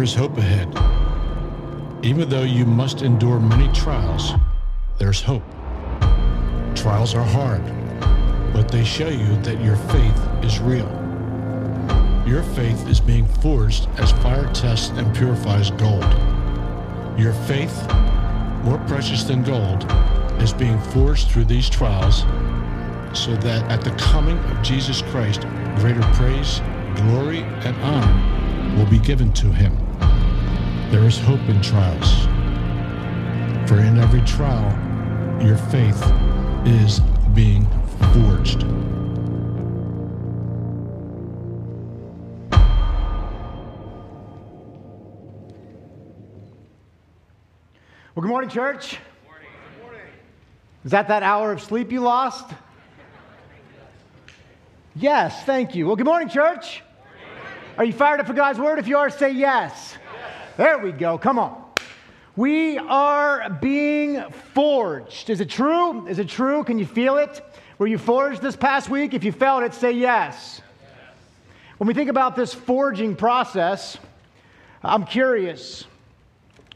there is hope ahead. Even though you must endure many trials, there's hope. Trials are hard, but they show you that your faith is real. Your faith is being forged as fire tests and purifies gold. Your faith, more precious than gold, is being forged through these trials so that at the coming of Jesus Christ, greater praise, glory, and honor will be given to him. There is hope in trials. For in every trial, your faith is being forged. Well, good morning, church. Good morning. Is that that hour of sleep you lost? Yes, thank you. Well, good morning, church. Are you fired up for God's word? If you are, say yes. Yes. There we go. Come on. We are being forged. Is it true? Is it true? Can you feel it? Were you forged this past week? If you felt it, say yes. When we think about this forging process, I'm curious.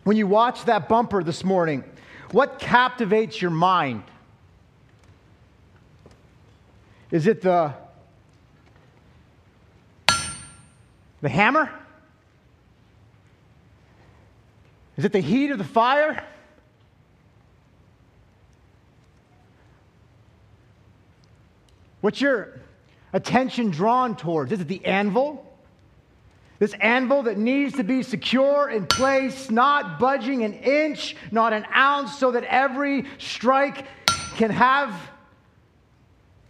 When you watch that bumper this morning, what captivates your mind? Is it the the hammer? Is it the heat of the fire? What's your attention drawn towards? Is it the anvil? This anvil that needs to be secure in place, not budging an inch, not an ounce, so that every strike can have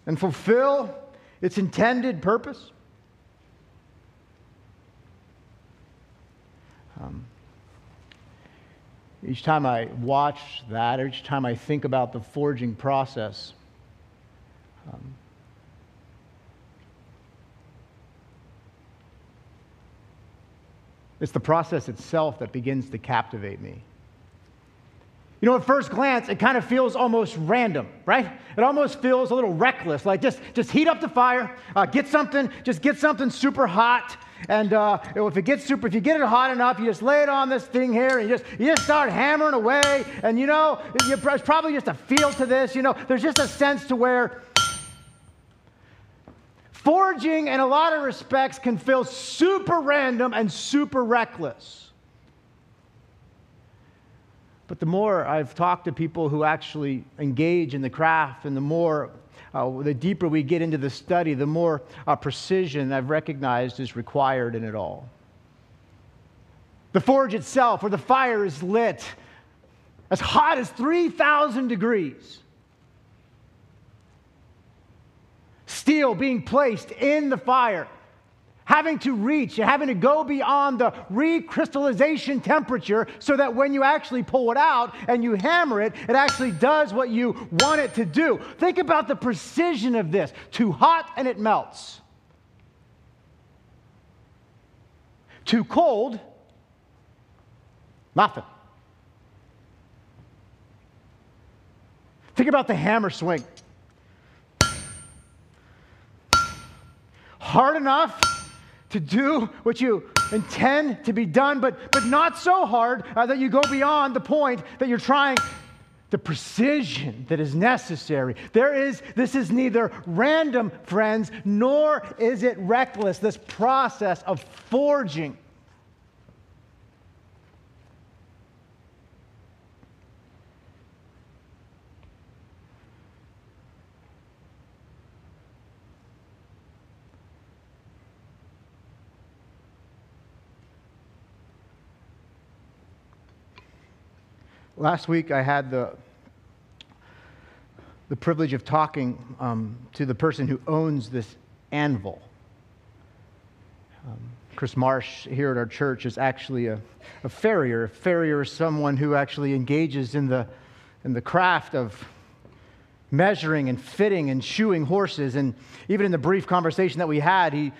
and fulfill its intended purpose? Um, each time I watch that, each time I think about the forging process, um, it's the process itself that begins to captivate me. You know, at first glance, it kind of feels almost random, right? It almost feels a little reckless. Like just, just heat up the fire, uh, get something, just get something super hot, and uh, if it gets super, if you get it hot enough, you just lay it on this thing here and you just, you just start hammering away. And you know, there's probably just a feel to this. You know, there's just a sense to where forging, in a lot of respects, can feel super random and super reckless. But the more I've talked to people who actually engage in the craft and the more uh, the deeper we get into the study, the more uh, precision I've recognized is required in it all. The forge itself, where the fire is lit as hot as 3,000 degrees. Steel being placed in the fire having to reach having to go beyond the recrystallization temperature so that when you actually pull it out and you hammer it, it actually does what you want it to do. Think about the precision of this too hot and it melts, too cold, nothing. Think about the hammer swing. Hard enough to do what you intend to be done, but, but not so hard uh, that you go beyond the point that you're trying the precision that is necessary. There is, this is neither random, friends, nor is it reckless, this process of forging. Last week, I had the, the privilege of talking um, to the person who owns this anvil. Um, Chris Marsh here at our church is actually a, a farrier. A farrier is someone who actually engages in the, in the craft of measuring and fitting and shoeing horses. And even in the brief conversation that we had, he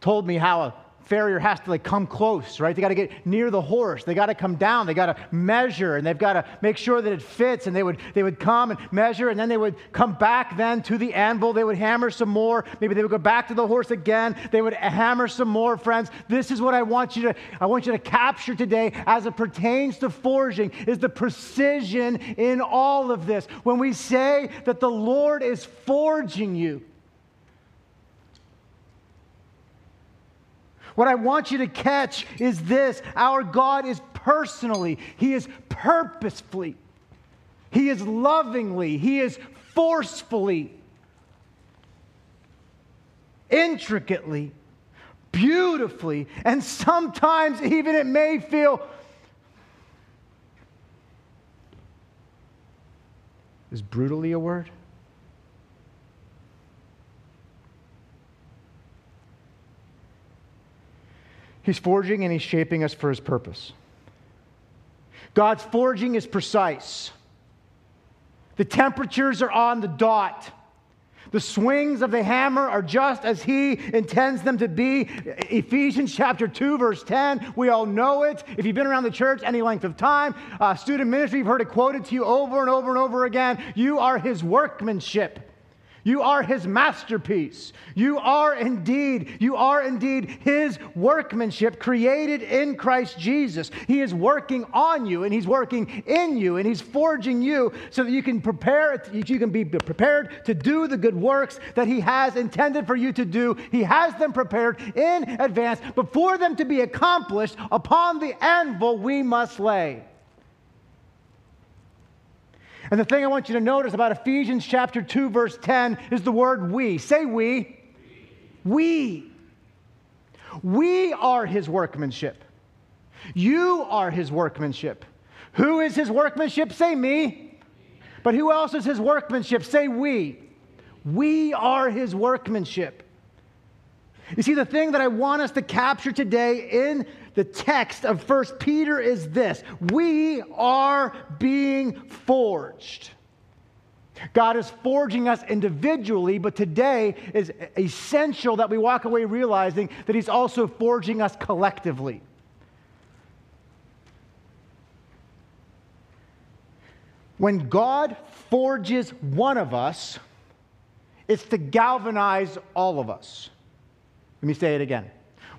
told me how a farrier has to like come close, right? They got to get near the horse. They got to come down. They got to measure, and they've got to make sure that it fits. And they would they would come and measure, and then they would come back then to the anvil. They would hammer some more. Maybe they would go back to the horse again. They would hammer some more. Friends, this is what I want you to I want you to capture today as it pertains to forging is the precision in all of this. When we say that the Lord is forging you. What I want you to catch is this our God is personally, He is purposefully, He is lovingly, He is forcefully, intricately, beautifully, and sometimes even it may feel. Is brutally a word? He's forging and he's shaping us for his purpose. God's forging is precise. The temperatures are on the dot. The swings of the hammer are just as he intends them to be. Ephesians chapter 2, verse 10, we all know it. If you've been around the church any length of time, uh, student ministry, you've heard it quoted to you over and over and over again. You are his workmanship. You are his masterpiece. You are indeed, you are indeed his workmanship created in Christ Jesus. He is working on you and he's working in you and he's forging you so that you can prepare you can be prepared to do the good works that he has intended for you to do. He has them prepared in advance, but for them to be accomplished upon the anvil we must lay. And the thing I want you to notice about Ephesians chapter 2, verse 10 is the word we. Say we. We. We are his workmanship. You are his workmanship. Who is his workmanship? Say me. But who else is his workmanship? Say we. We are his workmanship. You see, the thing that I want us to capture today in the text of First Peter is this we are being forged. God is forging us individually, but today is essential that we walk away realizing that He's also forging us collectively. When God forges one of us, it's to galvanize all of us. Let me say it again.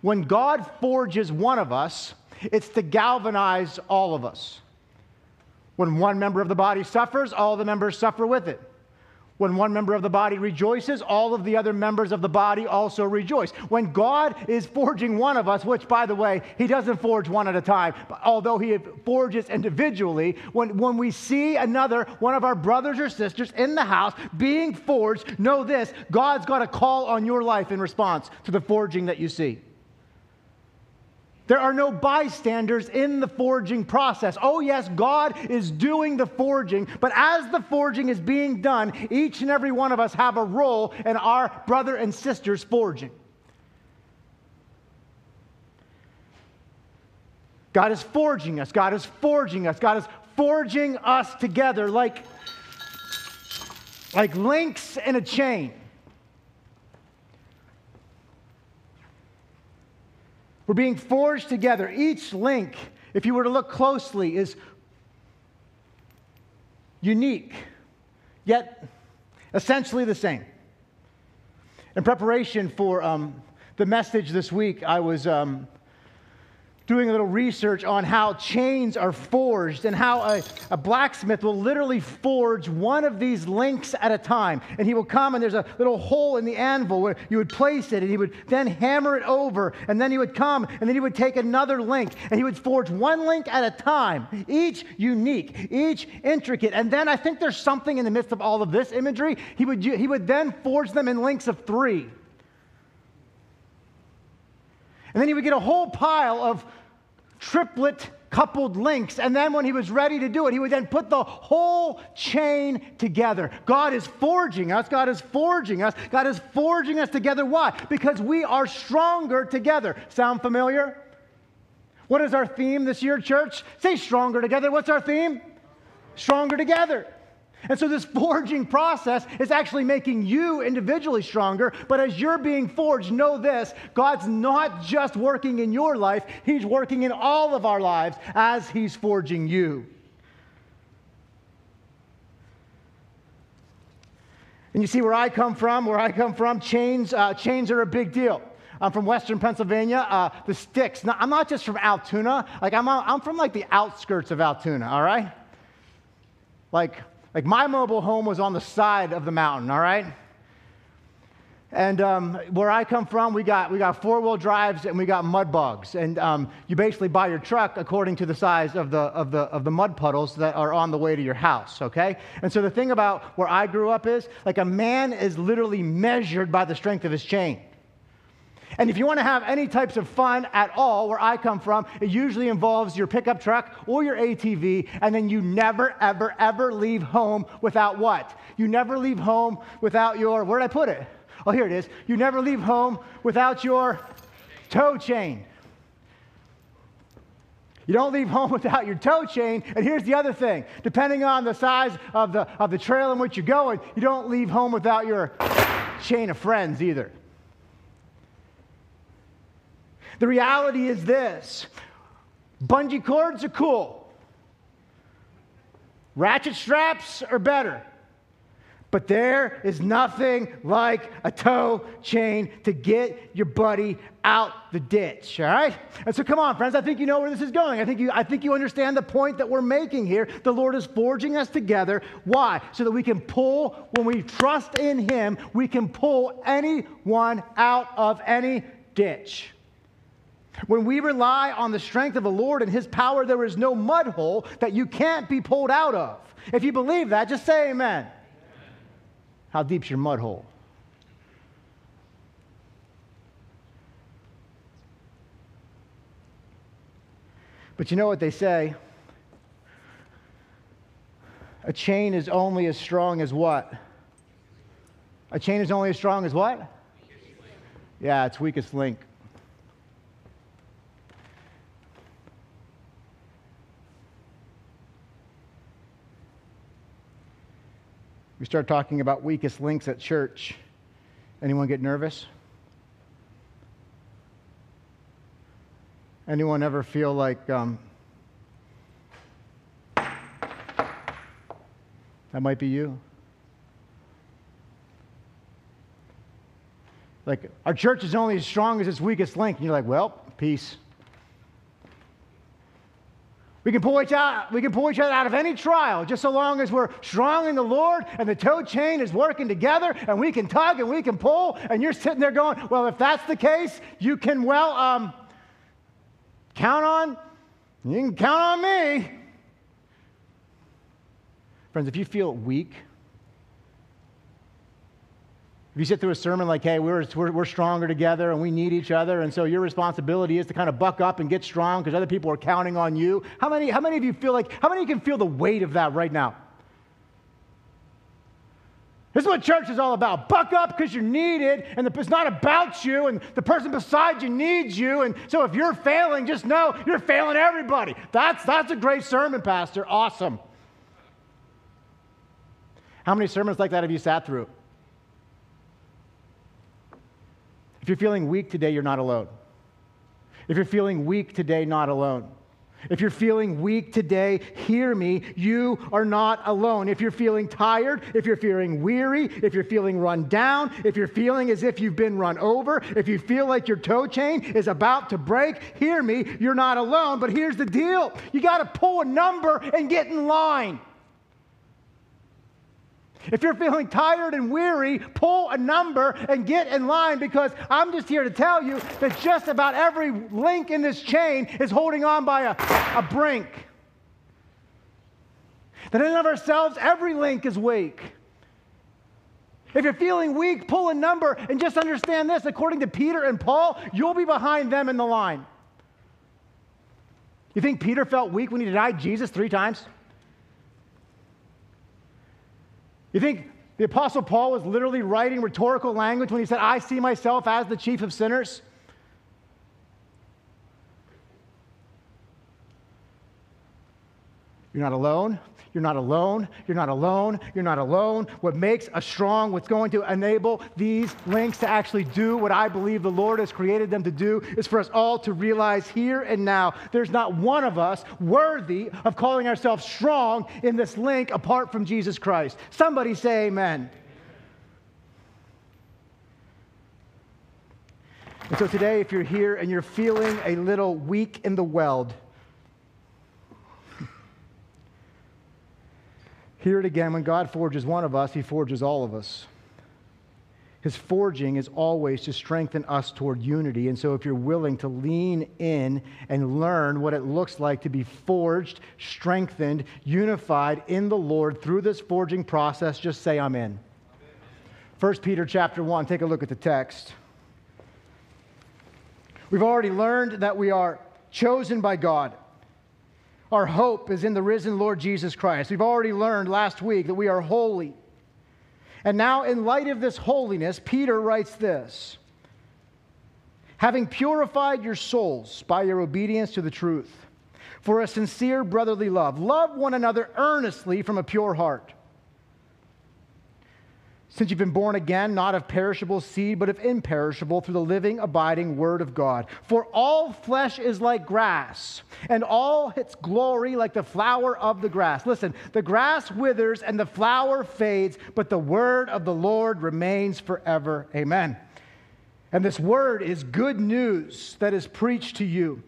When God forges one of us, it's to galvanize all of us. When one member of the body suffers, all the members suffer with it. When one member of the body rejoices, all of the other members of the body also rejoice. When God is forging one of us, which, by the way, He doesn't forge one at a time, although He forges individually, when, when we see another, one of our brothers or sisters in the house being forged, know this God's got a call on your life in response to the forging that you see. There are no bystanders in the forging process. Oh, yes, God is doing the forging, but as the forging is being done, each and every one of us have a role in our brother and sister's forging. God is forging us. God is forging us. God is forging us together like, like links in a chain. We're being forged together. Each link, if you were to look closely, is unique, yet essentially the same. In preparation for um, the message this week, I was um, doing a little research on how chains are forged and how a, a, blacksmith will literally forge one of these links at a time. And he will come, and there's a little hole in the anvil where you would place it, and he would then hammer it over, and then he would come, and then he would take another link, and he would forge one link at a time, each unique, each intricate. And then I think there's something in the midst of all of this imagery. He would, he would then forge them in links of three. And then he would get a whole pile of triplet coupled links. And then when he was ready to do it, he would then put the whole chain together. God is forging us. God is forging us. God is forging us together. Why? Because we are stronger together. Sound familiar? What is our theme this year, church? Say stronger together. What's our theme? Stronger together. And so, this forging process is actually making you individually stronger. But as you're being forged, know this God's not just working in your life, He's working in all of our lives as He's forging you. And you see where I come from, where I come from, chains, uh, chains are a big deal. I'm from Western Pennsylvania. Uh, the sticks. Now, I'm not just from Altoona. Like I'm, I'm from like the outskirts of Altoona. All right. Like like my mobile home was on the side of the mountain, all right? And um, where I come from, we got, we got four wheel drives and we got mud bugs. And um, you basically buy your truck according to the size of the, of, the, of the mud puddles that are on the way to your house, okay? And so the thing about where I grew up is like a man is literally measured by the strength of his chain. And if you want to have any types of fun at all, where I come from, it usually involves your pickup truck or your ATV, and then you never, ever, ever leave home without what? You never leave home without your, where did I put it? Oh, here it is. You never leave home without your tow chain. You don't leave home without your tow chain. And here's the other thing depending on the size of the, of the trail in which you're going, you don't leave home without your chain of friends either. The reality is this bungee cords are cool, ratchet straps are better. But there is nothing like a tow chain to get your buddy out the ditch, all right? And so come on, friends, I think you know where this is going. I think you, I think you understand the point that we're making here. The Lord is forging us together. Why? So that we can pull, when we trust in Him, we can pull anyone out of any ditch. When we rely on the strength of the Lord and His power, there is no mud hole that you can't be pulled out of. If you believe that, just say amen. amen. How deep's your mud hole? But you know what they say? A chain is only as strong as what? A chain is only as strong as what? Yeah, its weakest link. We start talking about weakest links at church. Anyone get nervous? Anyone ever feel like um, that might be you? Like, our church is only as strong as its weakest link. And you're like, well, peace. We can, pull each out, we can pull each other out of any trial just so long as we're strong in the Lord and the tow chain is working together and we can tug and we can pull. And you're sitting there going, Well, if that's the case, you can, well, um, count on, you can count on me. Friends, if you feel weak, if you sit through a sermon like, hey, we're, we're, we're, stronger together and we need each other, and so your responsibility is to kind of buck up and get strong because other people are counting on you. How many, how many of you feel like, how many can feel the weight of that right now? This is what church is all about. Buck up because you're needed, and it's not about you, and the person beside you needs you. And so if you're failing, just know you're failing everybody. That's, that's a great sermon, Pastor. Awesome. How many sermons like that have you sat through? If you're feeling weak today, you're not alone. If you're feeling weak today, not alone. If you're feeling weak today, hear me. You are not alone. If you're feeling tired, if you're feeling weary, if you're feeling run down, if you're feeling as if you've been run over, if you feel like your tow chain is about to break, hear me. You're not alone. But here's the deal you got to pull a number and get in line. If you're feeling tired and weary, pull a number and get in line because I'm just here to tell you that just about every link in this chain is holding on by a, a brink. That in and of ourselves, every link is weak. If you're feeling weak, pull a number and just understand this according to Peter and Paul, you'll be behind them in the line. You think Peter felt weak when he denied Jesus three times? You think the Apostle Paul was literally writing rhetorical language when he said, I see myself as the chief of sinners? You're not alone. You're not alone. You're not alone. You're not alone. What makes us strong, what's going to enable these links to actually do what I believe the Lord has created them to do, is for us all to realize here and now there's not one of us worthy of calling ourselves strong in this link apart from Jesus Christ. Somebody say amen. And so today, if you're here and you're feeling a little weak in the weld, Hear it again when God forges one of us, he forges all of us. His forging is always to strengthen us toward unity. And so, if you're willing to lean in and learn what it looks like to be forged, strengthened, unified in the Lord through this forging process, just say, I'm in. 1 Peter chapter 1, take a look at the text. We've already learned that we are chosen by God. Our hope is in the risen Lord Jesus Christ. We've already learned last week that we are holy. And now, in light of this holiness, Peter writes this Having purified your souls by your obedience to the truth, for a sincere brotherly love, love one another earnestly from a pure heart since you've been born again, not of perishable seed, but of imperishable, through the living, abiding Word of God. For all flesh is like grass, and all its glory like the flower of the grass. Listen, the grass withers and the flower fades, but the Word of the Lord remains forever. Amen. And this Word is good news that is preached to you.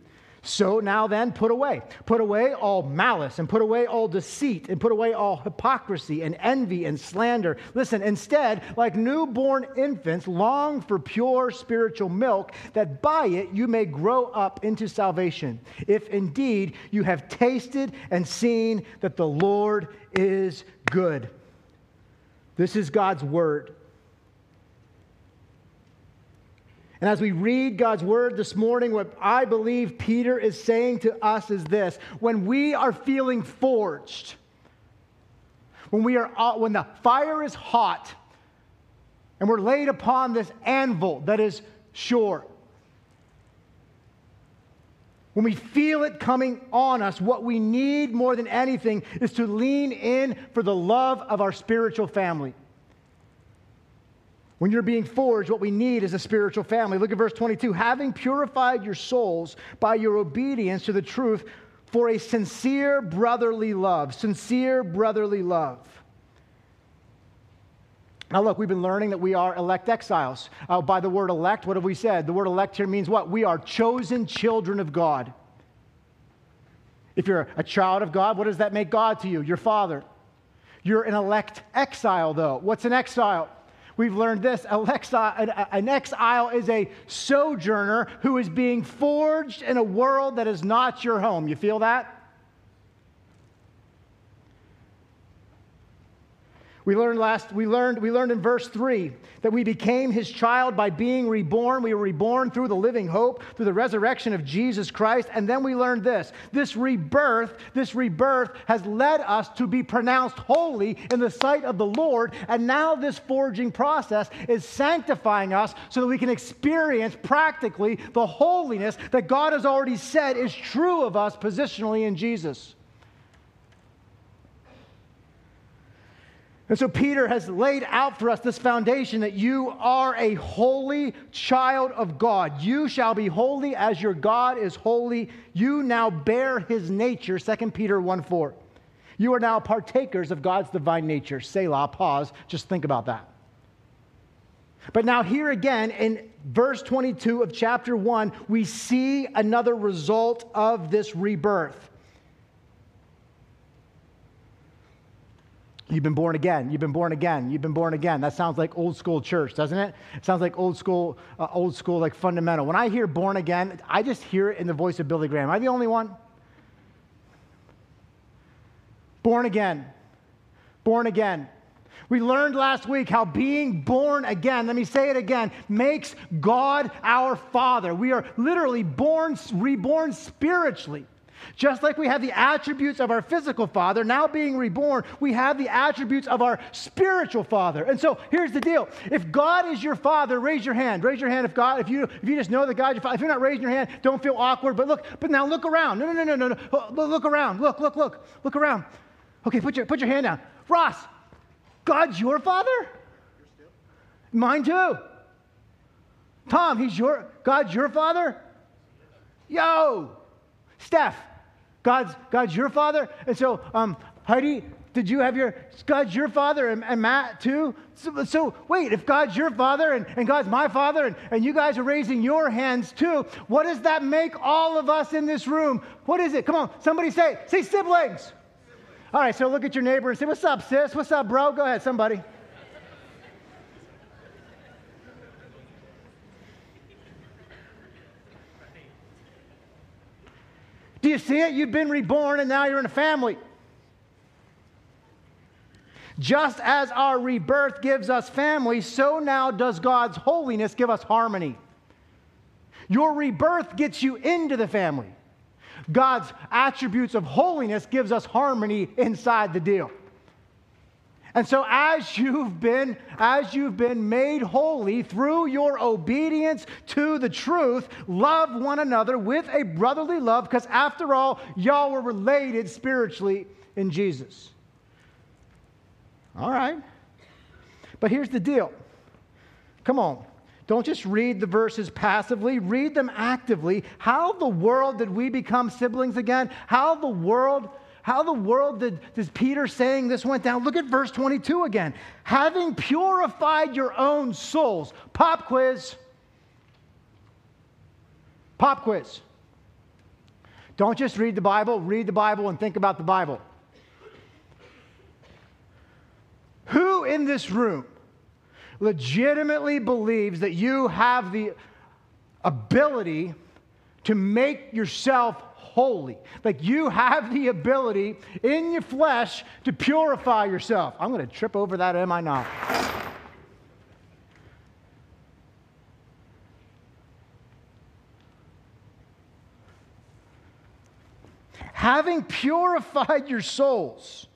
So now then, put away. Put away all malice and put away all deceit and put away all hypocrisy and envy and slander. Listen, instead, like newborn infants, long for pure spiritual milk, that by it you may grow up into salvation, if indeed you have tasted and seen that the Lord is good. This is God's word. And as we read God's word this morning, what I believe Peter is saying to us is this when we are feeling forged, when, we are, uh, when the fire is hot, and we're laid upon this anvil that is sure, when we feel it coming on us, what we need more than anything is to lean in for the love of our spiritual family. When you're being forged, what we need is a spiritual family. Look at verse 22. Having purified your souls by your obedience to the truth for a sincere brotherly love. Sincere brotherly love. Now, look, we've been learning that we are elect exiles. Uh, by the word elect, what have we said? The word elect here means what? We are chosen children of God. If you're a child of God, what does that make God to you? Your father. You're an elect exile, though. What's an exile? We've learned this an exile is a sojourner who is being forged in a world that is not your home. You feel that? We learned last we learned we learned in verse 3 that we became his child by being reborn. We were reborn through the living hope, through the resurrection of Jesus Christ, and then we learned this. This rebirth, this rebirth has led us to be pronounced holy in the sight of the Lord, and now this forging process is sanctifying us so that we can experience practically the holiness that God has already said is true of us positionally in Jesus. And so Peter has laid out for us this foundation that you are a holy child of God. You shall be holy as your God is holy. You now bear his nature, 2 Peter 1 4. You are now partakers of God's divine nature. Selah, pause, just think about that. But now, here again in verse 22 of chapter 1, we see another result of this rebirth. You've been born again. You've been born again. You've been born again. That sounds like old school church, doesn't it? It sounds like old school, uh, old school, like fundamental. When I hear born again, I just hear it in the voice of Billy Graham. Am I the only one? Born again. Born again. We learned last week how being born again, let me say it again, makes God our Father. We are literally born, reborn spiritually. Just like we have the attributes of our physical father, now being reborn, we have the attributes of our spiritual father. And so here's the deal. If God is your father, raise your hand. Raise your hand if God, if you if you just know that God your father. If you're not raising your hand, don't feel awkward. But look, but now look around. No, no, no, no, no, no. Oh, look around. Look, look, look. Look around. Okay, put your, put your hand down. Ross, God's your father? Mine too. Tom, he's your God's your father? Yo. Steph, God's God's your father? And so um Heidi, did you have your God's your father and, and Matt too? So, so, wait, if God's your father and, and God's my father and, and you guys are raising your hands too, what does that make all of us in this room? What is it? Come on, somebody say, say siblings. All right, so look at your neighbor and say, What's up, sis? What's up, bro? Go ahead, somebody. Do you see it? You've been reborn and now you're in a family. Just as our rebirth gives us family, so now does God's holiness give us harmony. Your rebirth gets you into the family. God's attributes of holiness gives us harmony inside the deal. And so as you've been as you've been made holy through your obedience to the truth, love one another with a brotherly love because after all, y'all were related spiritually in Jesus. All right. But here's the deal. Come on. Don't just read the verses passively, read them actively. How the world did we become siblings again? How the world how the world did, does Peter saying this went down? Look at verse 22 again. Having purified your own souls. Pop quiz. Pop quiz. Don't just read the Bible, read the Bible and think about the Bible. Who in this room legitimately believes that you have the ability to make yourself holy. Like you have the ability in your flesh to purify yourself. I'm going to trip over that, am I not? Having purified your souls.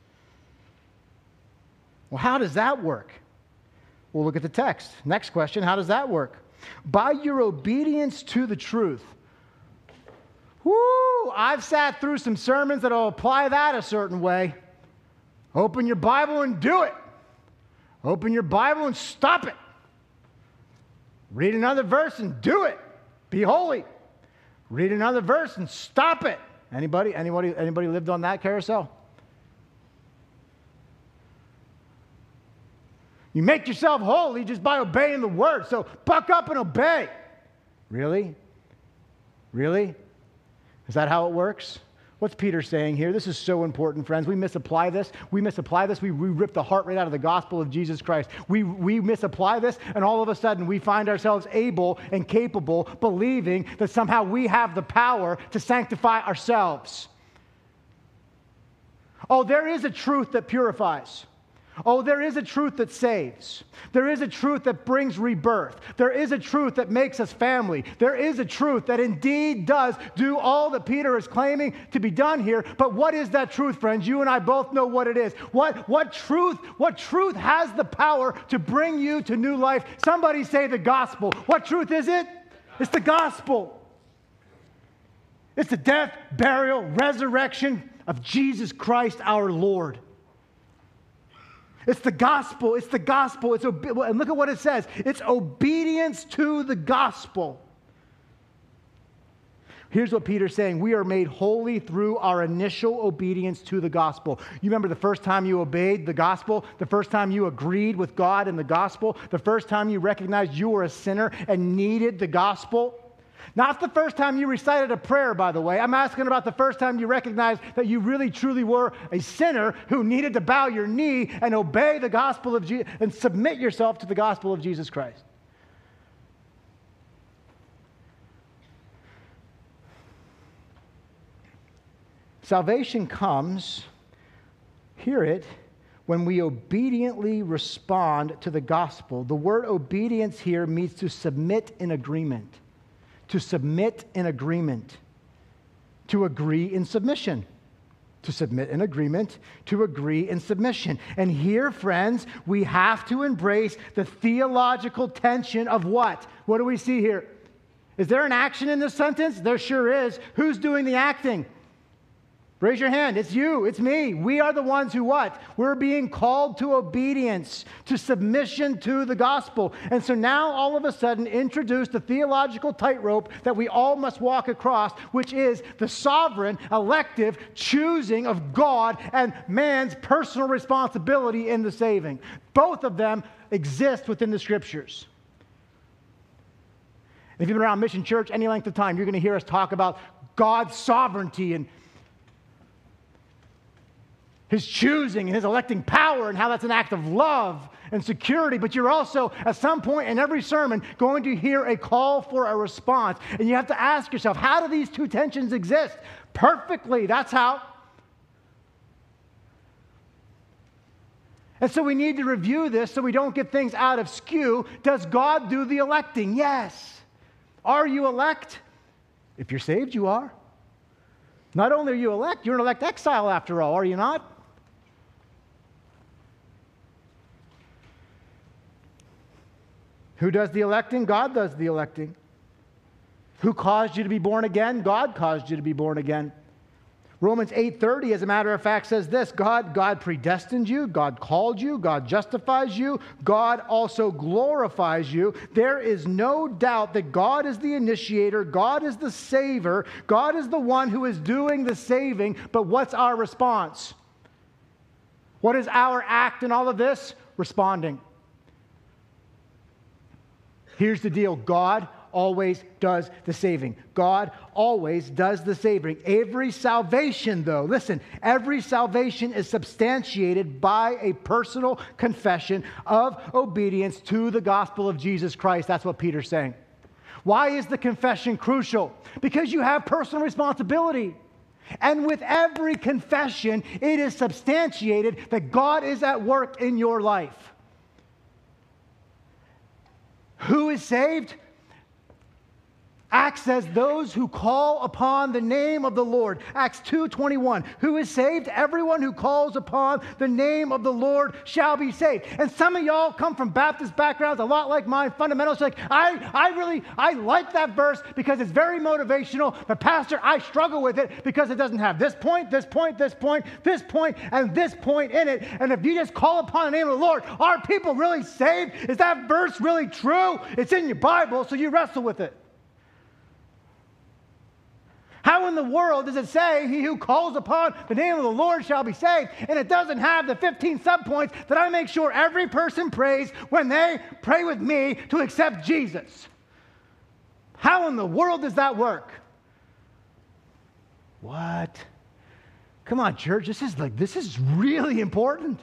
Well, how does that work? We'll look at the text. Next question How does that work? By your obedience to the truth. Woo! I've sat through some sermons that'll apply that a certain way. Open your Bible and do it. Open your Bible and stop it. Read another verse and do it. Be holy. Read another verse and stop it. Anybody? Anybody? Anybody lived on that carousel? You make yourself holy just by obeying the word. So buck up and obey. Really? Really? Is that how it works? What's Peter saying here? This is so important, friends. We misapply this. We misapply this. We, we rip the heart right out of the gospel of Jesus Christ. We, we misapply this, and all of a sudden we find ourselves able and capable, believing that somehow we have the power to sanctify ourselves. Oh, there is a truth that purifies. Oh, there is a truth that saves. There is a truth that brings rebirth. There is a truth that makes us family. There is a truth that indeed does do all that Peter is claiming to be done here. But what is that truth, friends? You and I both know what it is. What, what truth, what truth has the power to bring you to new life? Somebody say the gospel. What truth is it? It's the gospel. It's the death, burial, resurrection of Jesus Christ our Lord. It's the gospel. It's the gospel. It's obe- and look at what it says. It's obedience to the gospel. Here's what Peter's saying We are made holy through our initial obedience to the gospel. You remember the first time you obeyed the gospel, the first time you agreed with God in the gospel, the first time you recognized you were a sinner and needed the gospel? Not the first time you recited a prayer, by the way. I'm asking about the first time you recognized that you really truly were a sinner who needed to bow your knee and obey the gospel of Jesus and submit yourself to the gospel of Jesus Christ. Salvation comes, hear it, when we obediently respond to the gospel. The word obedience here means to submit in agreement to submit in agreement, to agree in submission. To submit in agreement, to agree in submission. And here, friends, we have to embrace the theological tension of what? What do we see here? Is there an action in this sentence? There sure is. Who's doing the acting? Raise your hand. It's you. It's me. We are the ones who what? We're being called to obedience, to submission to the gospel. And so now all of a sudden introduce the theological tightrope that we all must walk across, which is the sovereign, elective choosing of God and man's personal responsibility in the saving. Both of them exist within the scriptures. If you've been around Mission Church any length of time, you're going to hear us talk about God's sovereignty and his choosing and his electing power and how that's an act of love and security. But you're also, at some point in every sermon, going to hear a call for a response. And you have to ask yourself, how do these two tensions exist? Perfectly. That's how. And so we need to review this so we don't get things out of skew. Does God do the electing? Yes. Are you elect? If you're saved, you are. Not only are you elect, you're an elect exile after all, are you not? Who does the electing? God does the electing. Who caused you to be born again? God caused you to be born again. Romans 8:30 as a matter of fact says this, God God predestined you, God called you, God justifies you, God also glorifies you. There is no doubt that God is the initiator, God is the saver, God is the one who is doing the saving, but what's our response? What is our act in all of this? Responding. Here's the deal God always does the saving. God always does the saving. Every salvation, though, listen, every salvation is substantiated by a personal confession of obedience to the gospel of Jesus Christ. That's what Peter's saying. Why is the confession crucial? Because you have personal responsibility. And with every confession, it is substantiated that God is at work in your life. Who is saved? Acts says those who call upon the name of the Lord. Acts 2:21. Who is saved? Everyone who calls upon the name of the Lord shall be saved. And some of y'all come from Baptist backgrounds, a lot like mine, fundamentals. Like, I, I really, I like that verse because it's very motivational. But Pastor, I struggle with it because it doesn't have this point, this point, this point, this point, and this point in it. And if you just call upon the name of the Lord, are people really saved? Is that verse really true? It's in your Bible, so you wrestle with it. How in the world does it say, He who calls upon the name of the Lord shall be saved? And it doesn't have the 15 subpoints that I make sure every person prays when they pray with me to accept Jesus. How in the world does that work? What? Come on, church. This is like, this is really important.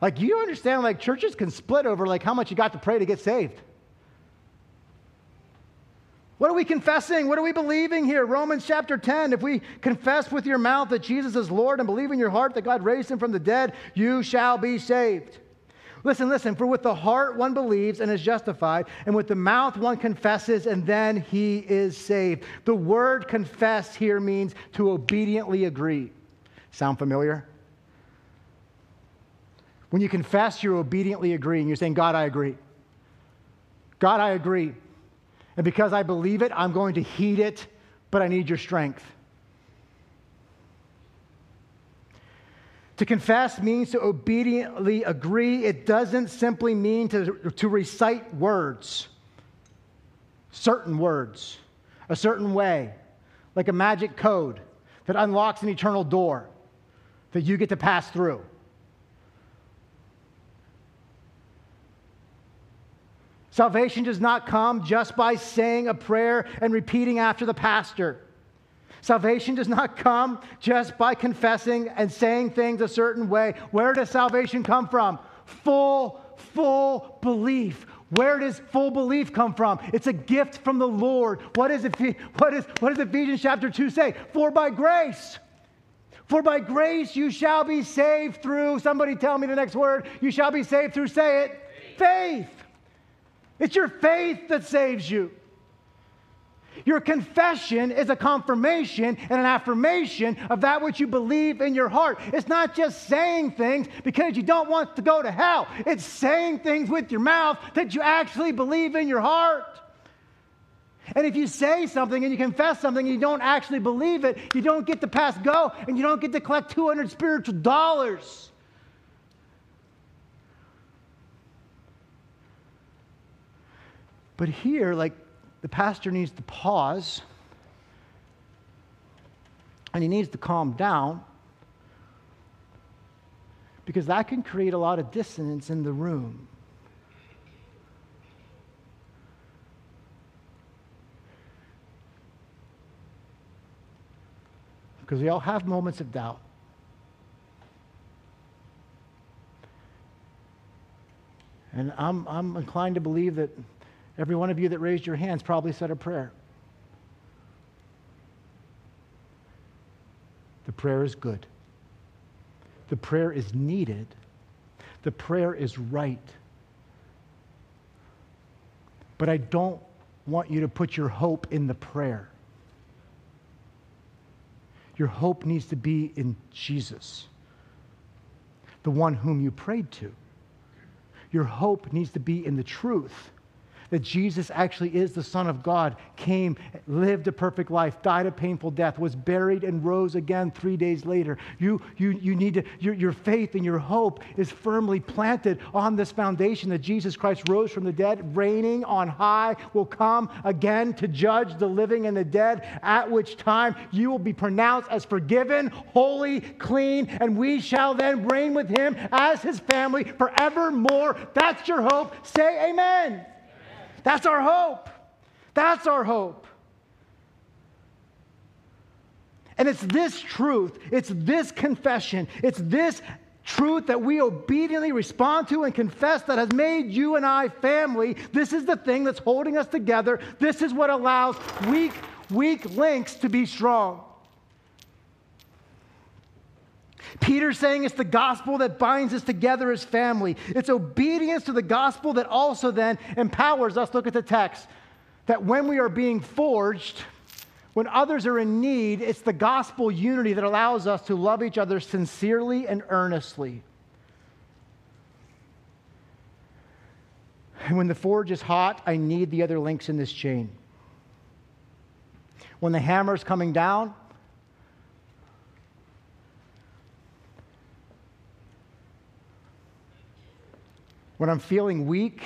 Like, you understand, like, churches can split over, like, how much you got to pray to get saved. What are we confessing? What are we believing here? Romans chapter 10. If we confess with your mouth that Jesus is Lord and believe in your heart that God raised him from the dead, you shall be saved. Listen, listen, for with the heart one believes and is justified, and with the mouth one confesses and then he is saved. The word confess here means to obediently agree. Sound familiar? When you confess, you're obediently agreeing. You're saying, God, I agree. God, I agree. And because I believe it, I'm going to heed it, but I need your strength. To confess means to obediently agree. It doesn't simply mean to, to recite words, certain words, a certain way, like a magic code that unlocks an eternal door that you get to pass through. Salvation does not come just by saying a prayer and repeating after the pastor. Salvation does not come just by confessing and saying things a certain way. Where does salvation come from? Full, full belief. Where does full belief come from? It's a gift from the Lord. What, is, what, is, what does Ephesians chapter 2 say? For by grace. For by grace you shall be saved through, somebody tell me the next word. You shall be saved through, say it, faith. faith. It's your faith that saves you. Your confession is a confirmation and an affirmation of that which you believe in your heart. It's not just saying things because you don't want to go to hell, it's saying things with your mouth that you actually believe in your heart. And if you say something and you confess something and you don't actually believe it, you don't get to pass go and you don't get to collect 200 spiritual dollars. But here, like, the pastor needs to pause and he needs to calm down because that can create a lot of dissonance in the room. Because we all have moments of doubt. And I'm, I'm inclined to believe that every one of you that raised your hands probably said a prayer. The prayer is good. The prayer is needed. The prayer is right. But I don't want you to put your hope in the prayer. Your hope needs to be in Jesus, the one whom you prayed to. Your hope needs to be in the truth that Jesus actually is the Son of God, came, lived a perfect life, died a painful death, was buried, and rose again three days later. You, you, you need to, your, your faith and your hope is firmly planted on this foundation that Jesus Christ rose from the dead, reigning on high, will come again to judge the living and the dead, at which time you will be pronounced as forgiven, holy, clean, and we shall then reign with him as his family forevermore. That's your hope. Say amen. That's our hope. That's our hope. And it's this truth, it's this confession, it's this truth that we obediently respond to and confess that has made you and I family. This is the thing that's holding us together. This is what allows weak, weak links to be strong. Peter's saying it's the gospel that binds us together as family. It's obedience to the gospel that also then empowers us. Look at the text. That when we are being forged, when others are in need, it's the gospel unity that allows us to love each other sincerely and earnestly. And when the forge is hot, I need the other links in this chain. When the hammer is coming down, when I'm feeling weak,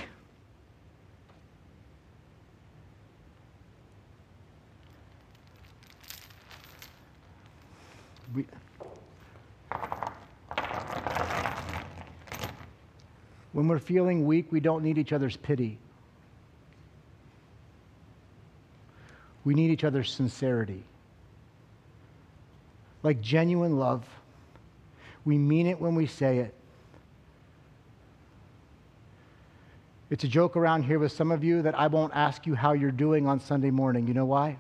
we, when we're feeling weak, we don't need each other's pity. We need each other's sincerity. Like genuine love. We mean it when we say it. It's a joke around here with some of you that I won't ask you how you're doing on Sunday morning. You know why?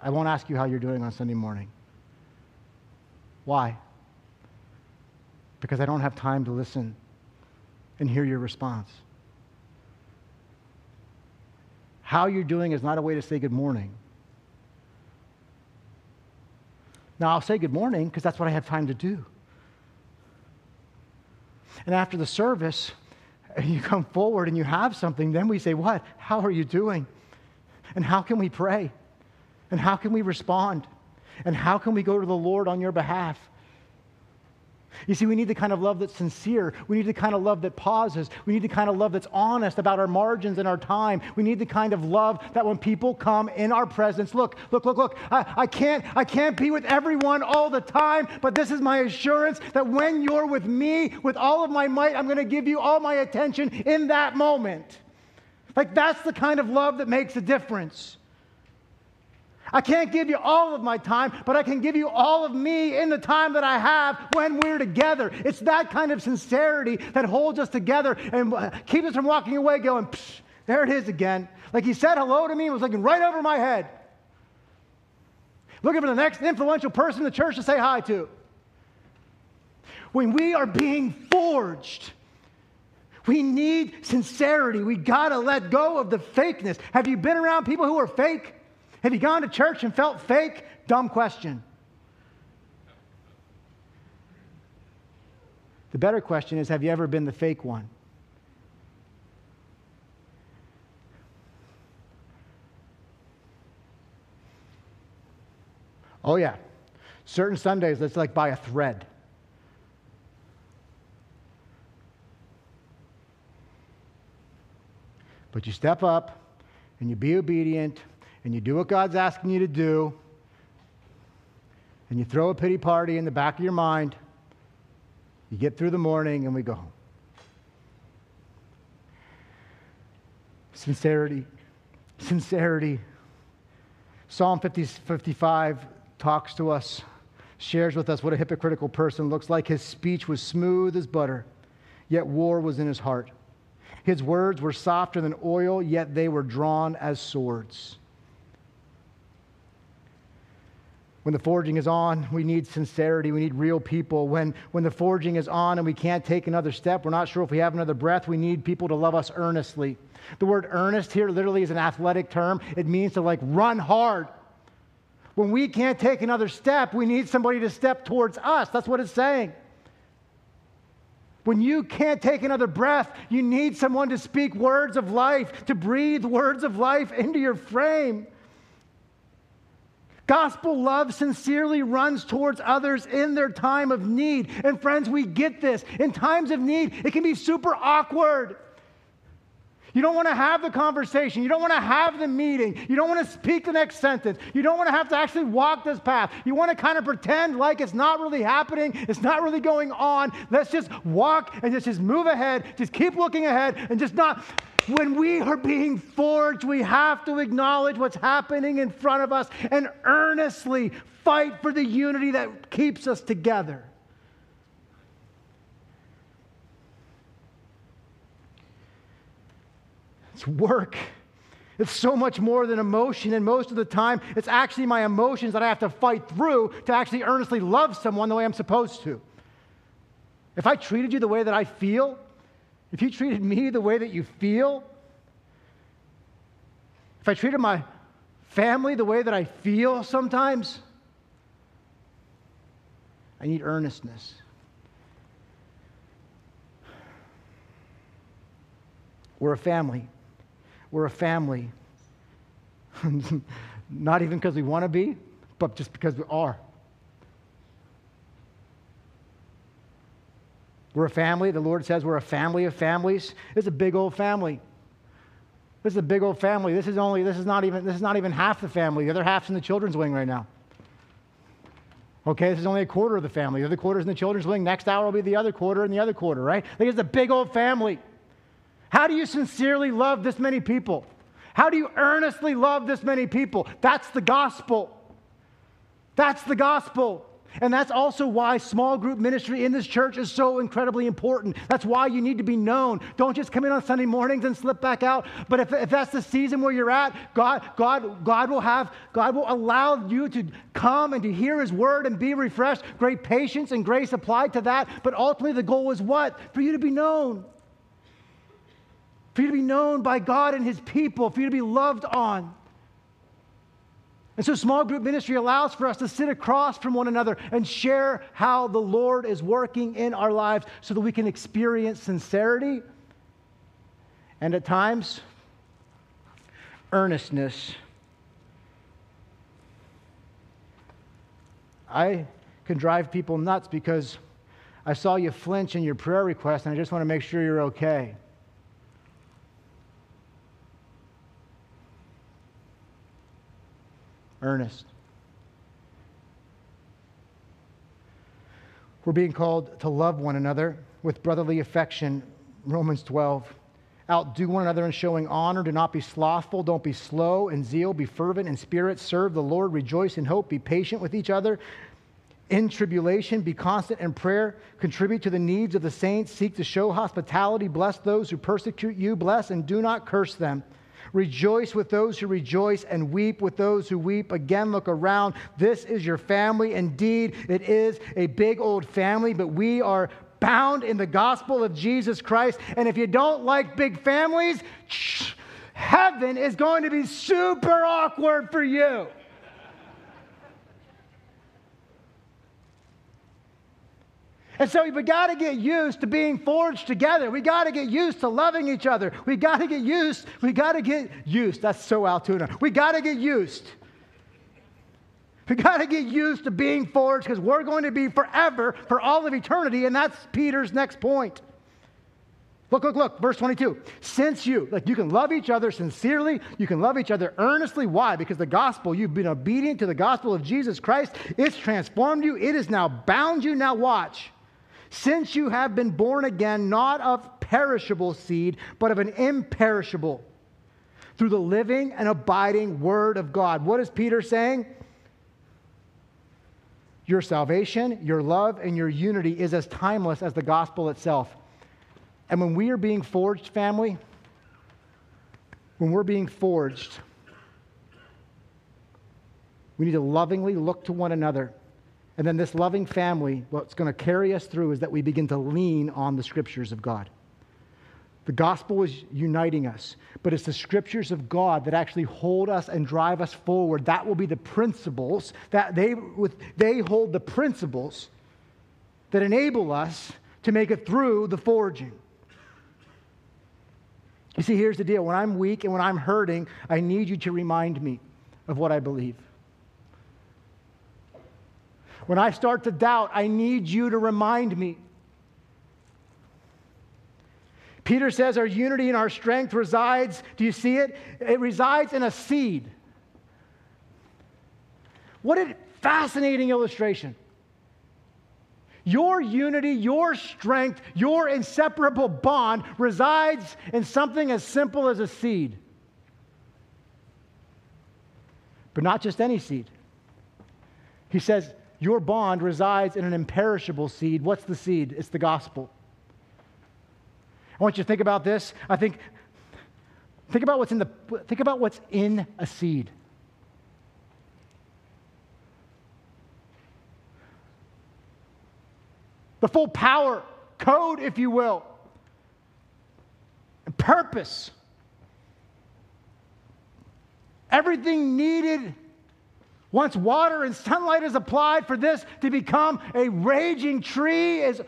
I won't ask you how you're doing on Sunday morning. Why? Because I don't have time to listen and hear your response. How you're doing is not a way to say good morning. Now, I'll say good morning because that's what I have time to do. And after the service, you come forward and you have something, then we say, What? How are you doing? And how can we pray? And how can we respond? And how can we go to the Lord on your behalf? You see, we need the kind of love that's sincere. We need the kind of love that pauses. We need the kind of love that's honest about our margins and our time. We need the kind of love that when people come in our presence, look, look, look, look, I, I, can't, I can't be with everyone all the time, but this is my assurance that when you're with me, with all of my might, I'm going to give you all my attention in that moment. Like that's the kind of love that makes a difference. I can't give you all of my time, but I can give you all of me in the time that I have when we're together. It's that kind of sincerity that holds us together and uh, keeps us from walking away going, there it is again. Like he said hello to me and was looking right over my head. Looking for the next influential person in the church to say hi to. When we are being forged, we need sincerity. We got to let go of the fakeness. Have you been around people who are fake? Have you gone to church and felt fake? Dumb question. The better question is have you ever been the fake one? Oh, yeah. Certain Sundays, it's like by a thread. But you step up and you be obedient and you do what God's asking you to do and you throw a pity party in the back of your mind. You get through the morning and we go home. Sincerity. Sincerity. Psalm 50, 55 talks to us, shares with us what a hypocritical person looks like. His speech was smooth as butter, yet war was in his heart. His words were softer than oil, yet they were drawn as swords. When the forging is on, we need sincerity. We need real people. When, when the forging is on and we can't take another step, we're not sure if we have another breath, we need people to love us earnestly. The word earnest here literally is an athletic term, it means to like run hard. When we can't take another step, we need somebody to step towards us. That's what it's saying. When you can't take another breath, you need someone to speak words of life, to breathe words of life into your frame. Gospel love sincerely runs towards others in their time of need. And friends, we get this. In times of need, it can be super awkward. You don't want to have the conversation. You don't want to have the meeting. You don't want to speak the next sentence. You don't want to have to actually walk this path. You want to kind of pretend like it's not really happening, it's not really going on. Let's just walk and just, just move ahead. Just keep looking ahead and just not. When we are being forged, we have to acknowledge what's happening in front of us and earnestly fight for the unity that keeps us together. It's work. It's so much more than emotion, and most of the time, it's actually my emotions that I have to fight through to actually earnestly love someone the way I'm supposed to. If I treated you the way that I feel, if you treated me the way that you feel, if I treated my family the way that I feel sometimes, I need earnestness. We're a family. We're a family. Not even because we want to be, but just because we are. We're a family. The Lord says we're a family of families. It's a big old family. This is a big old family. This is only, this is not even, this is not even half the family. The other half's in the children's wing right now. Okay, this is only a quarter of the family. The other quarter's in the children's wing. Next hour will be the other quarter and the other quarter, right? Think it's a big old family. How do you sincerely love this many people? How do you earnestly love this many people? That's the gospel. That's the gospel. And that's also why small group ministry in this church is so incredibly important. That's why you need to be known. Don't just come in on Sunday mornings and slip back out. But if, if that's the season where you're at, God, God, God will have, God will allow you to come and to hear his word and be refreshed. Great patience and grace applied to that. But ultimately the goal is what? For you to be known for you to be known by God and His people, for you to be loved on. And so, small group ministry allows for us to sit across from one another and share how the Lord is working in our lives so that we can experience sincerity and at times earnestness. I can drive people nuts because I saw you flinch in your prayer request and I just want to make sure you're okay. Earnest. We're being called to love one another with brotherly affection, Romans 12. Outdo one another in showing honor. Do not be slothful. Don't be slow in zeal. Be fervent in spirit. Serve the Lord. Rejoice in hope. Be patient with each other. In tribulation, be constant in prayer. Contribute to the needs of the saints. Seek to show hospitality. Bless those who persecute you. Bless and do not curse them. Rejoice with those who rejoice and weep with those who weep. Again, look around. This is your family. Indeed, it is a big old family, but we are bound in the gospel of Jesus Christ. And if you don't like big families, heaven is going to be super awkward for you. And so we got to get used to being forged together. We got to get used to loving each other. We got to get used. We got to get used. That's so Altoona. We got to get used We got to get used to being forged because we're going to be forever for all of eternity. And that's Peter's next point. Look, look, look, verse 22. Since you, like you can love each other sincerely, you can love each other earnestly. Why? Because the gospel, you've been obedient to the gospel of Jesus Christ. It's transformed you, it has now bound you. Now, watch. Since you have been born again, not of perishable seed, but of an imperishable, through the living and abiding word of God. What is Peter saying? Your salvation, your love, and your unity is as timeless as the gospel itself. And when we are being forged, family, when we're being forged, we need to lovingly look to one another. And then this loving family, what's going to carry us through is that we begin to lean on the scriptures of God. The gospel is uniting us, but it's the scriptures of God that actually hold us and drive us forward. That will be the principles that they, with, they hold the principles that enable us to make it through the forging. You see, here's the deal when I'm weak and when I'm hurting, I need you to remind me of what I believe. When I start to doubt, I need you to remind me Peter says our unity and our strength resides, do you see it? It resides in a seed. What a fascinating illustration. Your unity, your strength, your inseparable bond resides in something as simple as a seed. But not just any seed. He says, Your bond resides in an imperishable seed. What's the seed? It's the gospel. I want you to think about this. I think think about what's in the think about what's in a seed. The full power, code, if you will, and purpose. Everything needed once water and sunlight is applied for this to become a raging tree is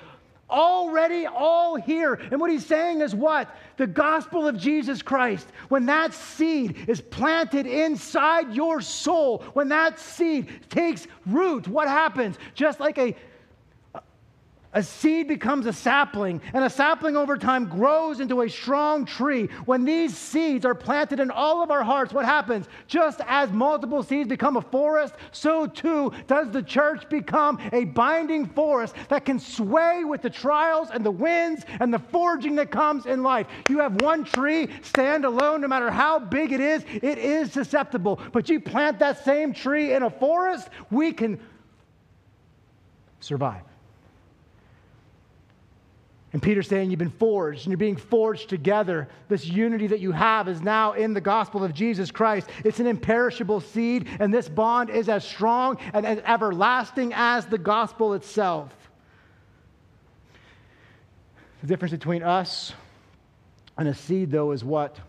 already all here. And what he's saying is what? The gospel of Jesus Christ. When that seed is planted inside your soul, when that seed takes root, what happens? Just like a a seed becomes a sapling, and a sapling over time grows into a strong tree. When these seeds are planted in all of our hearts, what happens? Just as multiple seeds become a forest, so too does the church become a binding forest that can sway with the trials and the winds and the forging that comes in life. You have one tree stand alone, no matter how big it is, it is susceptible. But you plant that same tree in a forest, we can survive. And Peter's saying you've been forged and you're being forged together. This unity that you have is now in the gospel of Jesus Christ. It's an imperishable seed, and this bond is as strong and as everlasting as the gospel itself. The difference between us and a seed, though, is what?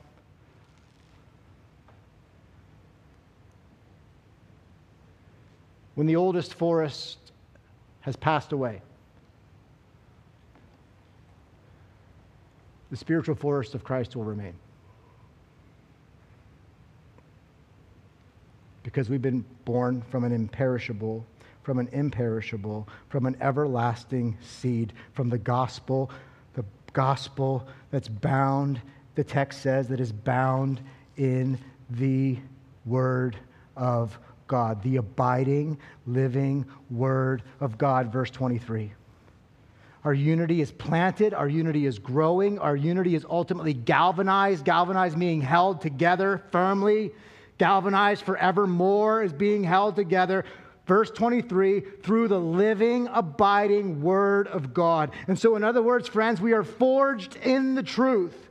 When the oldest forest has passed away, the spiritual forest of Christ will remain. Because we've been born from an imperishable, from an imperishable, from an everlasting seed, from the gospel, the gospel that's bound, the text says, that is bound in the Word of God, the abiding, living Word of God, verse 23. Our unity is planted. Our unity is growing. Our unity is ultimately galvanized. Galvanized meaning held together firmly. Galvanized forevermore is being held together. Verse 23, through the living, abiding Word of God. And so, in other words, friends, we are forged in the truth.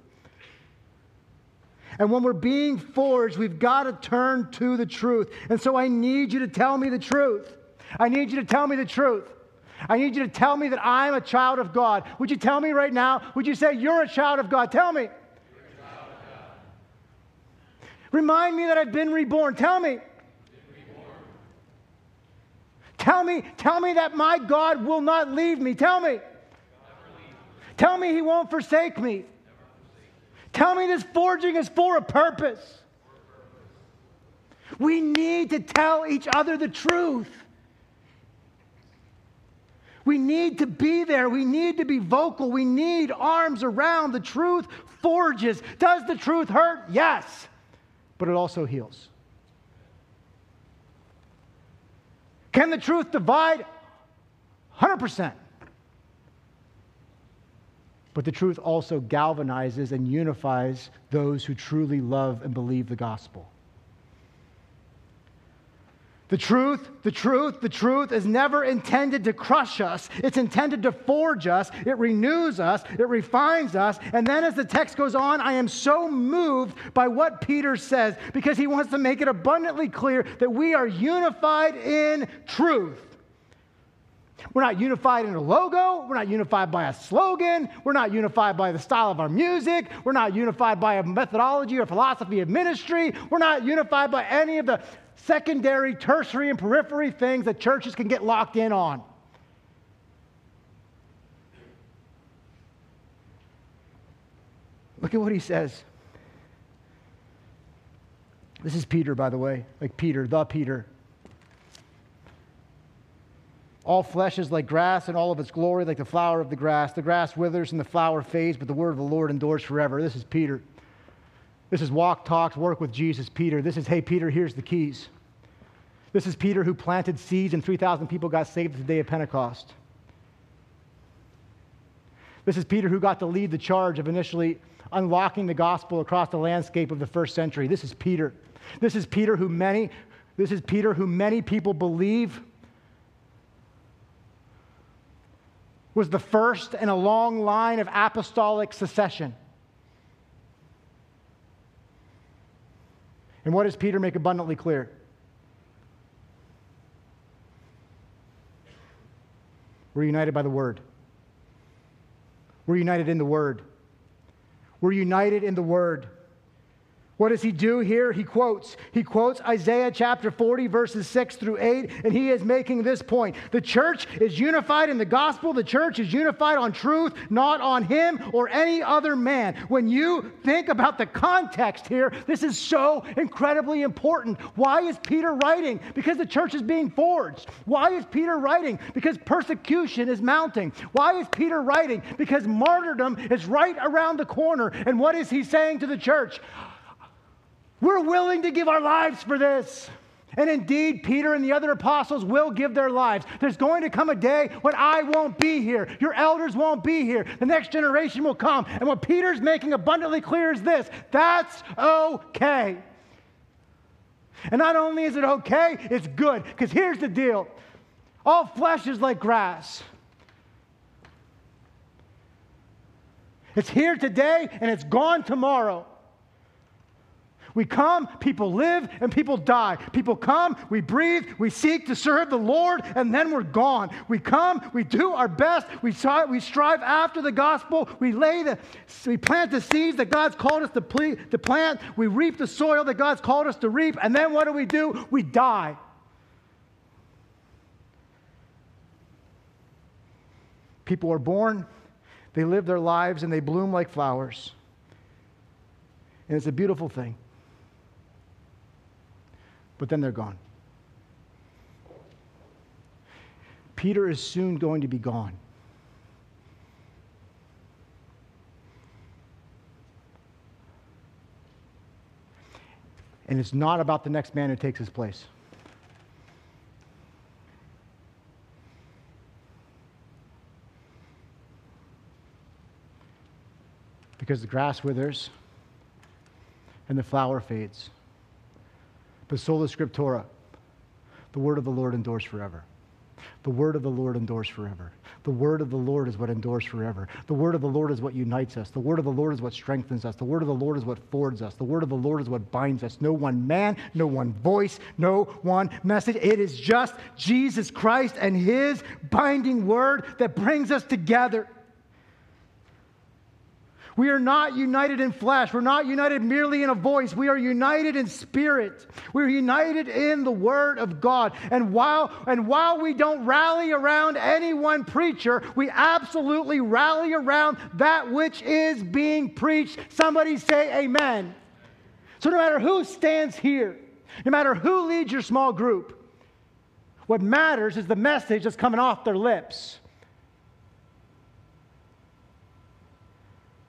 And when we're being forged, we've got to turn to the truth. And so I need you to tell me the truth. I need you to tell me the truth. I need you to tell me that I'm a child of God. Would you tell me right now? Would you say, You're a child of God? Tell me. Remind me that I've been reborn. Tell me. Tell me, tell me that my God will not leave me. Tell me. Tell me he won't forsake me. Tell me this forging is for a purpose. We need to tell each other the truth. We need to be there. We need to be vocal. We need arms around. The truth forges. Does the truth hurt? Yes, but it also heals. Can the truth divide? 100%. But the truth also galvanizes and unifies those who truly love and believe the gospel. The truth, the truth, the truth is never intended to crush us. It's intended to forge us. It renews us. It refines us. And then as the text goes on, I am so moved by what Peter says because he wants to make it abundantly clear that we are unified in truth. We're not unified in a logo. We're not unified by a slogan. We're not unified by the style of our music. We're not unified by a methodology or philosophy of ministry. We're not unified by any of the secondary, tertiary, and periphery things that churches can get locked in on. Look at what he says. This is Peter, by the way, like Peter, the Peter. All flesh is like grass, and all of its glory like the flower of the grass. The grass withers and the flower fades, but the word of the Lord endures forever. This is Peter. This is walk, talks, work with Jesus, Peter. This is, hey, Peter, here's the keys. This is Peter who planted seeds, and 3,000 people got saved at the day of Pentecost. This is Peter who got to lead the charge of initially unlocking the gospel across the landscape of the first century. This is Peter. This is Peter who many, this is Peter who many people believe was the first in a long line of apostolic succession. And what does Peter make abundantly clear? We're united by the Word. We're united in the Word. We're united in the Word. What does he do here? He quotes. He quotes Isaiah chapter 40, verses 6 through 8, and he is making this point. The church is unified in the gospel. The church is unified on truth, not on him or any other man. When you think about the context here, this is so incredibly important. Why is Peter writing? Because the church is being forged. Why is Peter writing? Because persecution is mounting. Why is Peter writing? Because martyrdom is right around the corner. And what is he saying to the church? We're willing to give our lives for this. And indeed, Peter and the other apostles will give their lives. There's going to come a day when I won't be here. Your elders won't be here. The next generation will come. And what Peter's making abundantly clear is this that's okay. And not only is it okay, it's good. Because here's the deal all flesh is like grass. It's here today and it's gone tomorrow. We come, people live, and people die. People come, we breathe, we seek to serve the Lord, and then we're gone. We come, we do our best, we, we strive after the gospel, we lay the, we plant the seeds that God's called us to, ple- to plant, we reap the soil that God's called us to reap, and then what do we do? We die. People are born, they live their lives, and they bloom like flowers. And it's a beautiful thing but then they're gone. Peter is soon going to be gone. And it's not about the next man who takes his place. Because the grass withers and the flower fades. But sola scriptura, the word of the Lord endures forever. The word of the Lord endures forever. The word of the Lord is what endures forever. The word of the Lord is what unites us. The word of the Lord is what strengthens us. The word of the Lord is what fords us. The word of the Lord is what binds us. No one man, no one voice, no one message. It is just Jesus Christ and his binding word that brings us together. We are not united in flesh. We're not united merely in a voice. We are united in spirit. We're united in the word of God. And while, and while we don't rally around any one preacher, we absolutely rally around that which is being preached. Somebody say amen. So no matter who stands here, No matter who leads your small group, what matters is the message that's coming off their lips.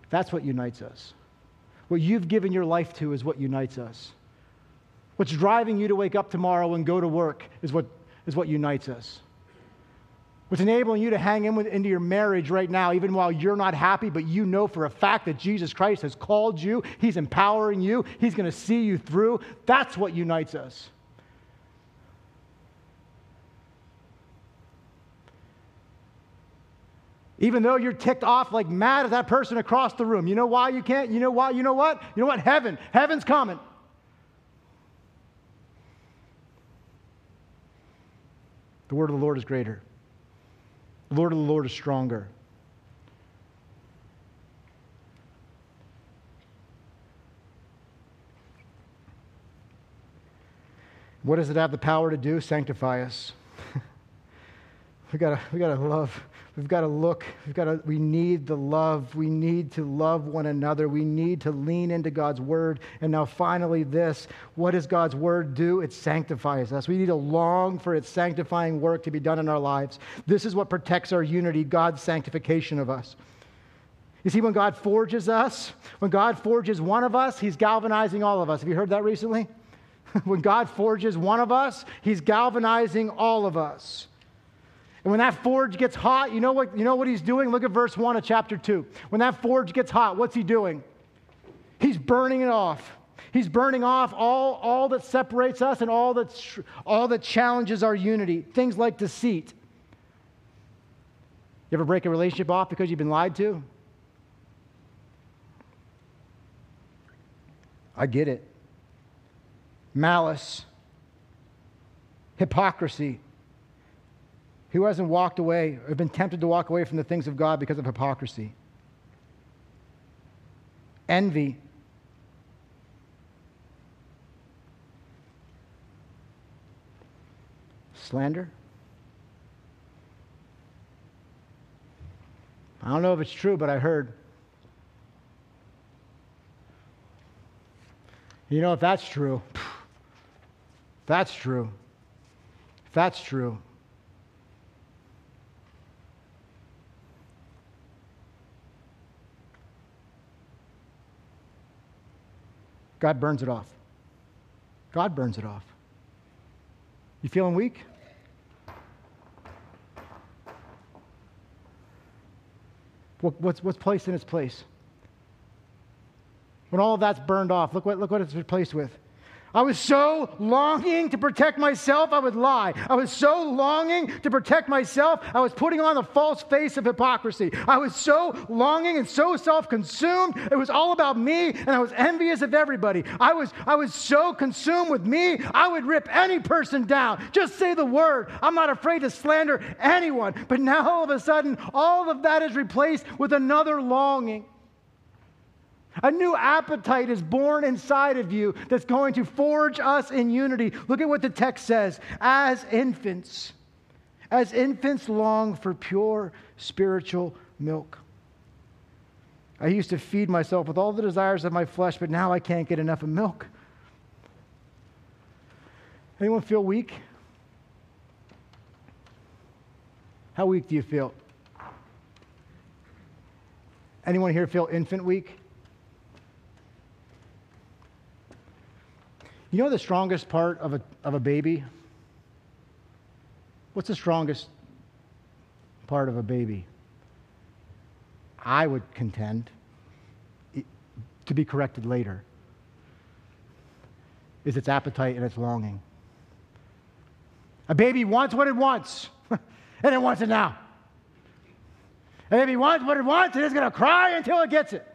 That's what unites us. What you've given your life to is what unites us. What's driving you to wake up tomorrow and go to work is what, is what unites us. What's enabling you to hang in with, into your marriage right now, even while you're not happy, but you know for a fact that Jesus Christ has called you, He's empowering you, He's going to see you through. That's what unites us. Even though you're ticked off like mad at that person across the room. You know why you can't? You know why? You know what? You know what? Heaven. Heaven's coming. The word of the Lord is greater. The Lord of the Lord is stronger. What does it have the power to do? Sanctify us. we gotta, we gotta love We've got to look. We've got to, we need the love. We need to love one another. We need to lean into God's word. And now, finally, this what does God's word do? It sanctifies us. We need to long for its sanctifying work to be done in our lives. This is what protects our unity, God's sanctification of us. You see, when God forges us, when God forges one of us, He's galvanizing all of us. Have you heard that recently? when God forges one of us, He's galvanizing all of us. And when that forge gets hot, you know what, you know what he's doing? Look at verse 1 of chapter 2. When that forge gets hot, what's he doing? He's burning it off. He's burning off all, all that separates us and all, that's, all that challenges our unity. Things like deceit. You ever break a relationship off because you've been lied to? I get it. Malice, hypocrisy, who hasn't walked away or been tempted to walk away from the things of God because of hypocrisy? Envy. Slander. I don't know if it's true, but I heard. You know, if that's true, if that's true, if that's true, God burns it off. God burns it off. You feeling weak? What's, what's placed in its place? When all of that's burned off, look what, look what it's replaced with. I was so longing to protect myself, I would lie. I was so longing to protect myself, I was putting on the false face of hypocrisy. I was so longing and so self consumed, it was all about me, and I was envious of everybody. I was, I was so consumed with me, I would rip any person down. Just say the word. I'm not afraid to slander anyone. But now all of a sudden, all of that is replaced with another longing. A new appetite is born inside of you that's going to forge us in unity. Look at what the text says. As infants, as infants long for pure spiritual milk. I used to feed myself with all the desires of my flesh, but now I can't get enough of milk. Anyone feel weak? How weak do you feel? Anyone here feel infant weak? You know the strongest part of a, of a baby? What's the strongest part of a baby? I would contend, to be corrected later, is its appetite and its longing. A baby wants what it wants, and it wants it now. A baby wants what it wants, and it's going to cry until it gets it.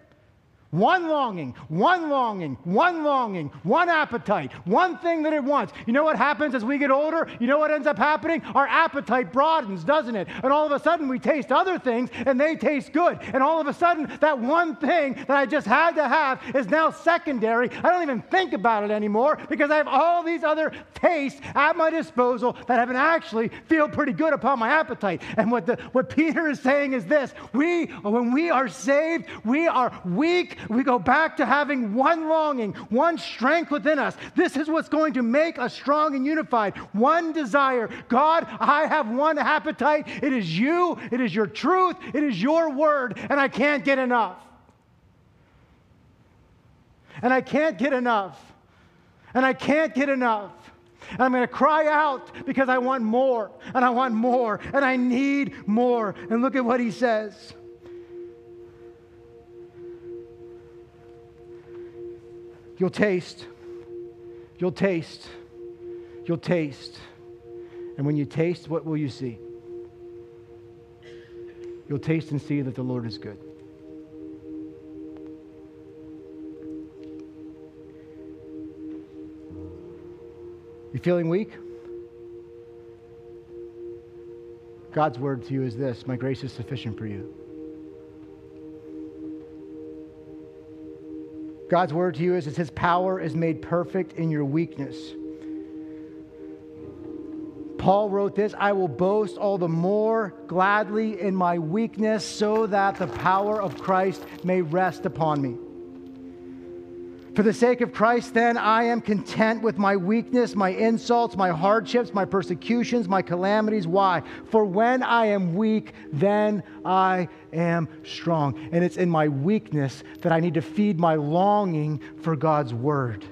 One longing, one longing, one longing, one appetite, one thing that it wants. You know what happens as we get older? You know what ends up happening? Our appetite broadens, doesn't it? And all of a sudden we taste other things and they taste good. And all of a sudden that one thing that I just had to have is now secondary. I don't even think about it anymore because I have all these other tastes at my disposal that have actually feel pretty good upon my appetite. And what, the, what Peter is saying is this we, when we are saved, we are weak we go back to having one longing, one strength within us. This is what's going to make us strong and unified. One desire. God, I have one appetite. It is you, it is your truth, it is your word, and I can't get enough. And I can't get enough. And I can't get enough. And I'm going to cry out because I want more, and I want more, and I need more. And look at what he says. You'll taste. You'll taste. You'll taste. And when you taste, what will you see? You'll taste and see that the Lord is good. You feeling weak? God's word to you is this My grace is sufficient for you. God's word to you is, His power is made perfect in your weakness. Paul wrote this I will boast all the more gladly in my weakness so that the power of Christ may rest upon me. For the sake of Christ, then, I am content with my weakness, my insults, my hardships, my persecutions, my calamities. Why? For when I am weak, then I am strong. And it's in my weakness that I need to feed my longing for God's word.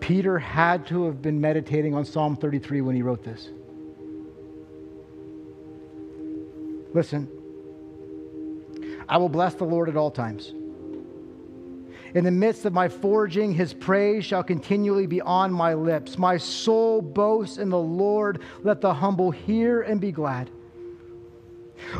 Peter had to have been meditating on Psalm 33 when he wrote this. Listen, I will bless the Lord at all times. In the midst of my forging, his praise shall continually be on my lips. My soul boasts in the Lord. Let the humble hear and be glad.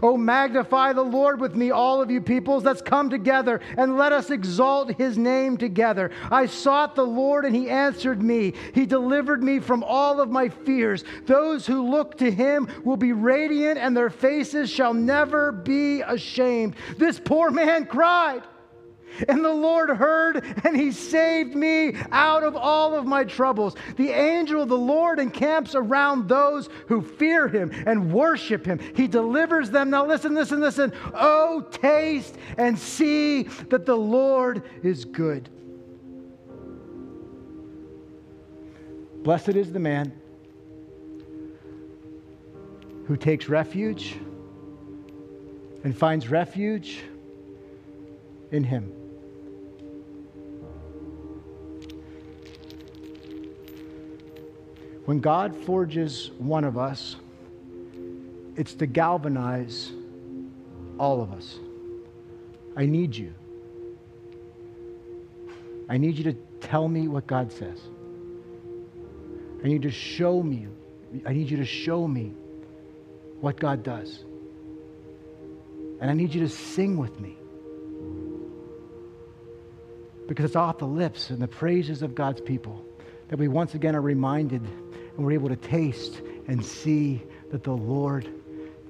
Oh, magnify the Lord with me, all of you peoples. Let's come together and let us exalt his name together. I sought the Lord and he answered me. He delivered me from all of my fears. Those who look to him will be radiant and their faces shall never be ashamed. This poor man cried. And the Lord heard, and he saved me out of all of my troubles. The angel of the Lord encamps around those who fear him and worship him. He delivers them. Now, listen, listen, listen. Oh, taste and see that the Lord is good. Blessed is the man who takes refuge and finds refuge in him. When God forges one of us, it's to galvanize all of us. I need you. I need you to tell me what God says. I need to show me. I need you to show me what God does. And I need you to sing with me. Because it's off the lips and the praises of God's people that we once again are reminded and we're able to taste and see that the Lord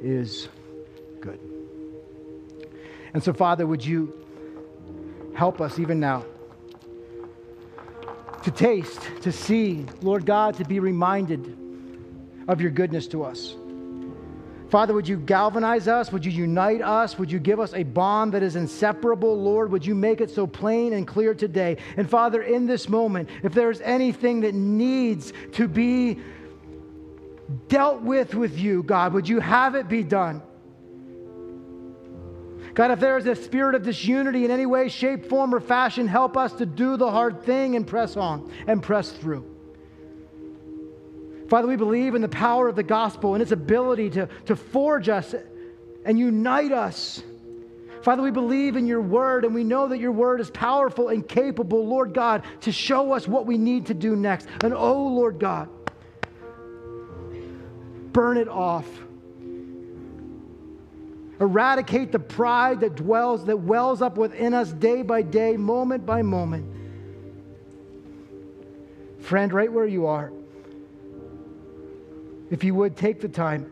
is good. And so, Father, would you help us even now to taste, to see, Lord God, to be reminded of your goodness to us. Father, would you galvanize us? Would you unite us? Would you give us a bond that is inseparable, Lord? Would you make it so plain and clear today? And Father, in this moment, if there's anything that needs to be dealt with with you, God, would you have it be done? God, if there is a spirit of disunity in any way, shape, form, or fashion, help us to do the hard thing and press on and press through. Father, we believe in the power of the gospel and its ability to, to forge us and unite us. Father, we believe in your word and we know that your word is powerful and capable, Lord God, to show us what we need to do next. And oh, Lord God, burn it off. Eradicate the pride that dwells, that wells up within us day by day, moment by moment. Friend, right where you are, if you would take the time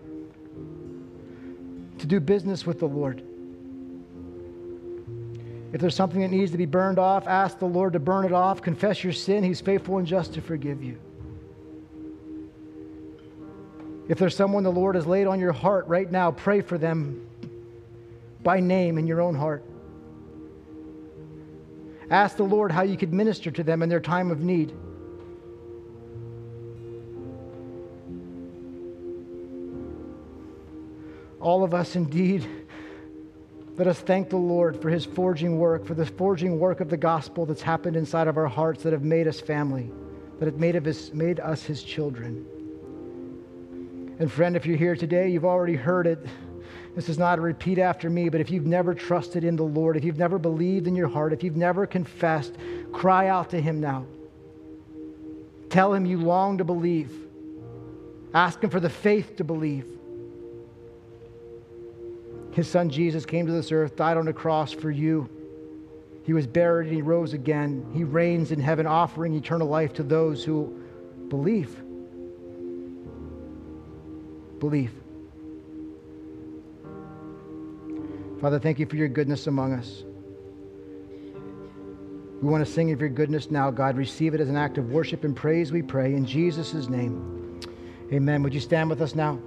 to do business with the Lord. If there's something that needs to be burned off, ask the Lord to burn it off. Confess your sin. He's faithful and just to forgive you. If there's someone the Lord has laid on your heart right now, pray for them by name in your own heart. Ask the Lord how you could minister to them in their time of need. All of us, indeed, let us thank the Lord for his forging work, for the forging work of the gospel that's happened inside of our hearts that have made us family, that have made, of us, made us his children. And friend, if you're here today, you've already heard it. This is not a repeat after me, but if you've never trusted in the Lord, if you've never believed in your heart, if you've never confessed, cry out to Him now. Tell Him you long to believe. Ask Him for the faith to believe. His Son Jesus came to this earth, died on a cross for you. He was buried and He rose again. He reigns in heaven, offering eternal life to those who believe. Believe. Father, thank you for your goodness among us. We want to sing of your goodness now, God. Receive it as an act of worship and praise, we pray. In Jesus' name, amen. Would you stand with us now?